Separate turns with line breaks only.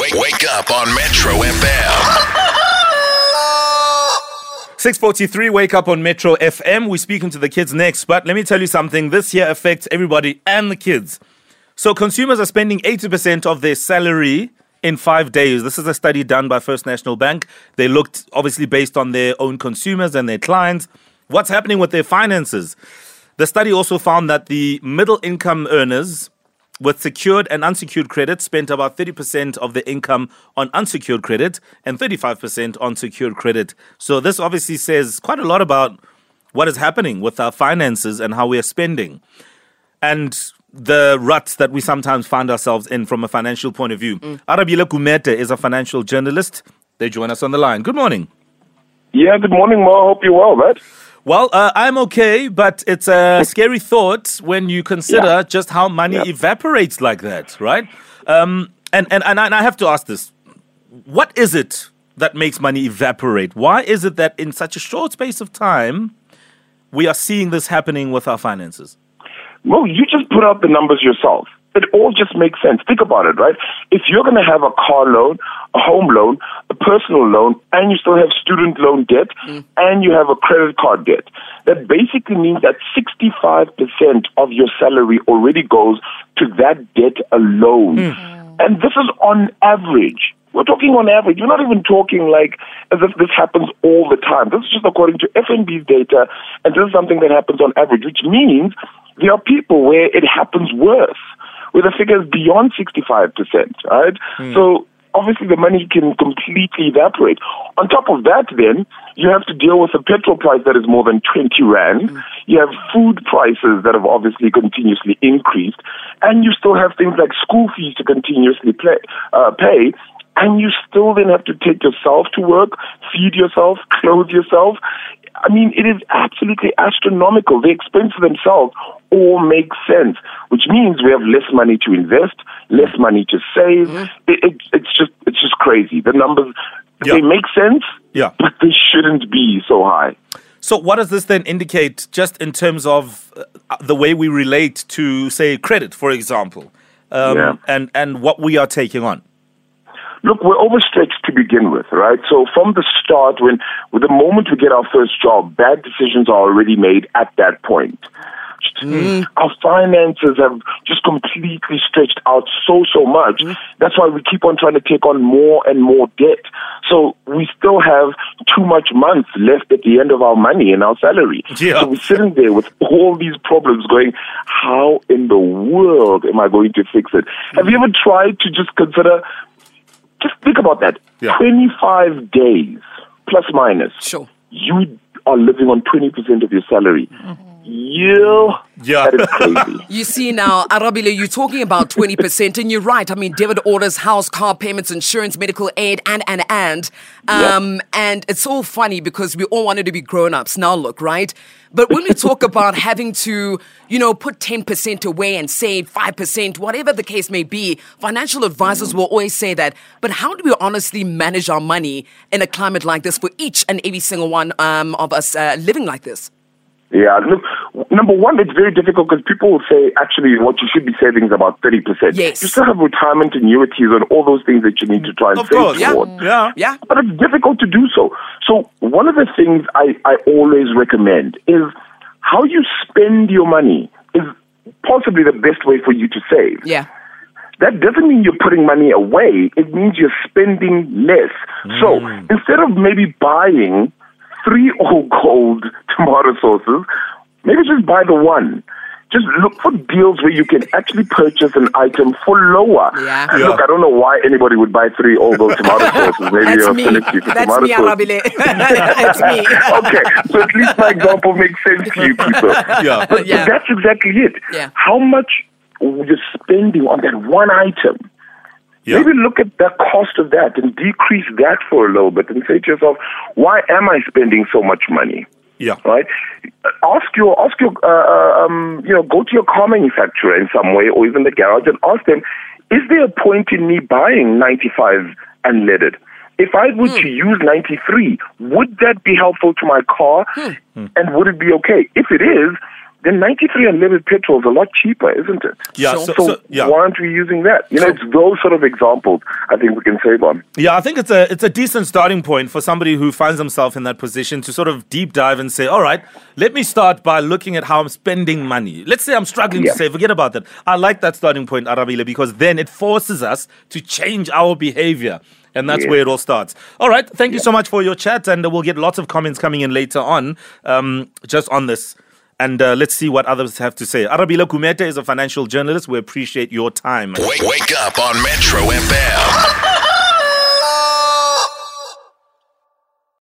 Wake, wake up on Metro FM.
643, wake up on Metro FM. We're speaking to the kids next, but let me tell you something. This year affects everybody and the kids. So consumers are spending 80% of their salary in five days. This is a study done by First National Bank. They looked obviously based on their own consumers and their clients. What's happening with their finances? The study also found that the middle income earners with secured and unsecured credit spent about 30% of the income on unsecured credit and 35% on secured credit. So this obviously says quite a lot about what is happening with our finances and how we are spending. And the ruts that we sometimes find ourselves in from a financial point of view. Mm. Arabile Gumede is a financial journalist. They join us on the line. Good morning.
Yeah, good morning, Mo. Hope you're well, man.
Well, uh, I'm okay, but it's a scary thought when you consider yeah. just how money evaporates like that, right? Um, and, and, and I have to ask this what is it that makes money evaporate? Why is it that in such a short space of time we are seeing this happening with our finances?
Well, you just put out the numbers yourself it all just makes sense. Think about it, right? If you're going to have a car loan, a home loan, a personal loan, and you still have student loan debt, mm. and you have a credit card debt, that basically means that 65% of your salary already goes to that debt alone. Mm. And this is on average. We're talking on average. We're not even talking like as if this happens all the time. This is just according to FNB's data, and this is something that happens on average, which means there are people where it happens worse with the figures beyond 65%, right? Mm. So obviously the money can completely evaporate. On top of that, then, you have to deal with a petrol price that is more than 20 Rand. Mm. You have food prices that have obviously continuously increased. And you still have things like school fees to continuously play, uh, pay. And you still then have to take yourself to work, feed yourself, clothe yourself. I mean, it is absolutely astronomical. The expenses themselves all make sense, which means we have less money to invest, less money to save. Mm-hmm. It, it, it's just it's just crazy. The numbers yeah. they make sense,
yeah.
but they shouldn't be so high.
So, what does this then indicate, just in terms of uh, the way we relate to, say, credit, for example, um, yeah. and and what we are taking on?
Look, we're overstretched to begin with, right? So from the start, when with the moment we get our first job, bad decisions are already made at that point. Mm. Our finances have just completely stretched out so, so much. Mm. That's why we keep on trying to take on more and more debt. So we still have too much months left at the end of our money and our salary. Yeah. So we're sitting there with all these problems going, how in the world am I going to fix it? Mm. Have you ever tried to just consider just think about that. Yeah. 25 days, plus minus.
Sure.
You are living on 20% of your salary. Mm-hmm. You, yeah. that is crazy.
you see now, Arabile, you're talking about 20%, and you're right. I mean, debit orders, house, car payments, insurance, medical aid, and, and, and. Um, yep. And it's all funny because we all wanted to be grown ups. Now look, right? But when we talk about having to, you know, put 10% away and save 5%, whatever the case may be, financial advisors will always say that. But how do we honestly manage our money in a climate like this for each and every single one um, of us uh, living like this?
Yeah, look, number one, it's very difficult because people will say, actually, what you should be saving is about 30%.
Yes.
You still have retirement annuities and all those things that you need to try and
of
save
course.
for.
Yeah. yeah.
yeah.
But it's difficult to do so. So, one of the things I, I always recommend is how you spend your money is possibly the best way for you to save.
Yeah.
That doesn't mean you're putting money away. It means you're spending less. Mm. So instead of maybe buying three All Gold tomato sauces, maybe just buy the one. Just look for deals where you can actually purchase an item for lower.
Yeah.
yeah. Look, I don't know why anybody would buy three all those tomato sauces. Maybe
That's
you're
me.
finicky for
That's
tomato
me, Arabile. That's me.
okay, so at least my example makes sense to you people.
Yeah.
But,
yeah.
but that's exactly it.
Yeah.
How much you're spending on that one item yeah. Maybe look at the cost of that and decrease that for a little bit and say to yourself, why am I spending so much money?
Yeah.
Right. Ask your ask your uh, uh, um, you know go to your car manufacturer in some way or even the garage and ask them, is there a point in me buying 95 unleaded? If I were mm. to use 93, would that be helpful to my car? Mm. And would it be okay? If it is, then 93 unleaded petrol is a lot cheaper, isn't it?
Yeah, so,
So,
so- yeah.
why aren't we using that? You know, it's those sort of examples I think we can save on.
Yeah, I think it's a it's a decent starting point for somebody who finds himself in that position to sort of deep dive and say, all right, let me start by looking at how I'm spending money. Let's say I'm struggling
Yeah.
to save. Forget about that. I like that starting point, Arabile, because then it forces us to change our behavior. And that's
Yeah.
where it all starts. All right. Thank you so much for your chat. And we'll get lots of comments coming in later on um, just on this. And uh, let's see what others have to say. Arabile Gumede is a financial journalist. We appreciate your time.
Wake, wake up on Metro FM.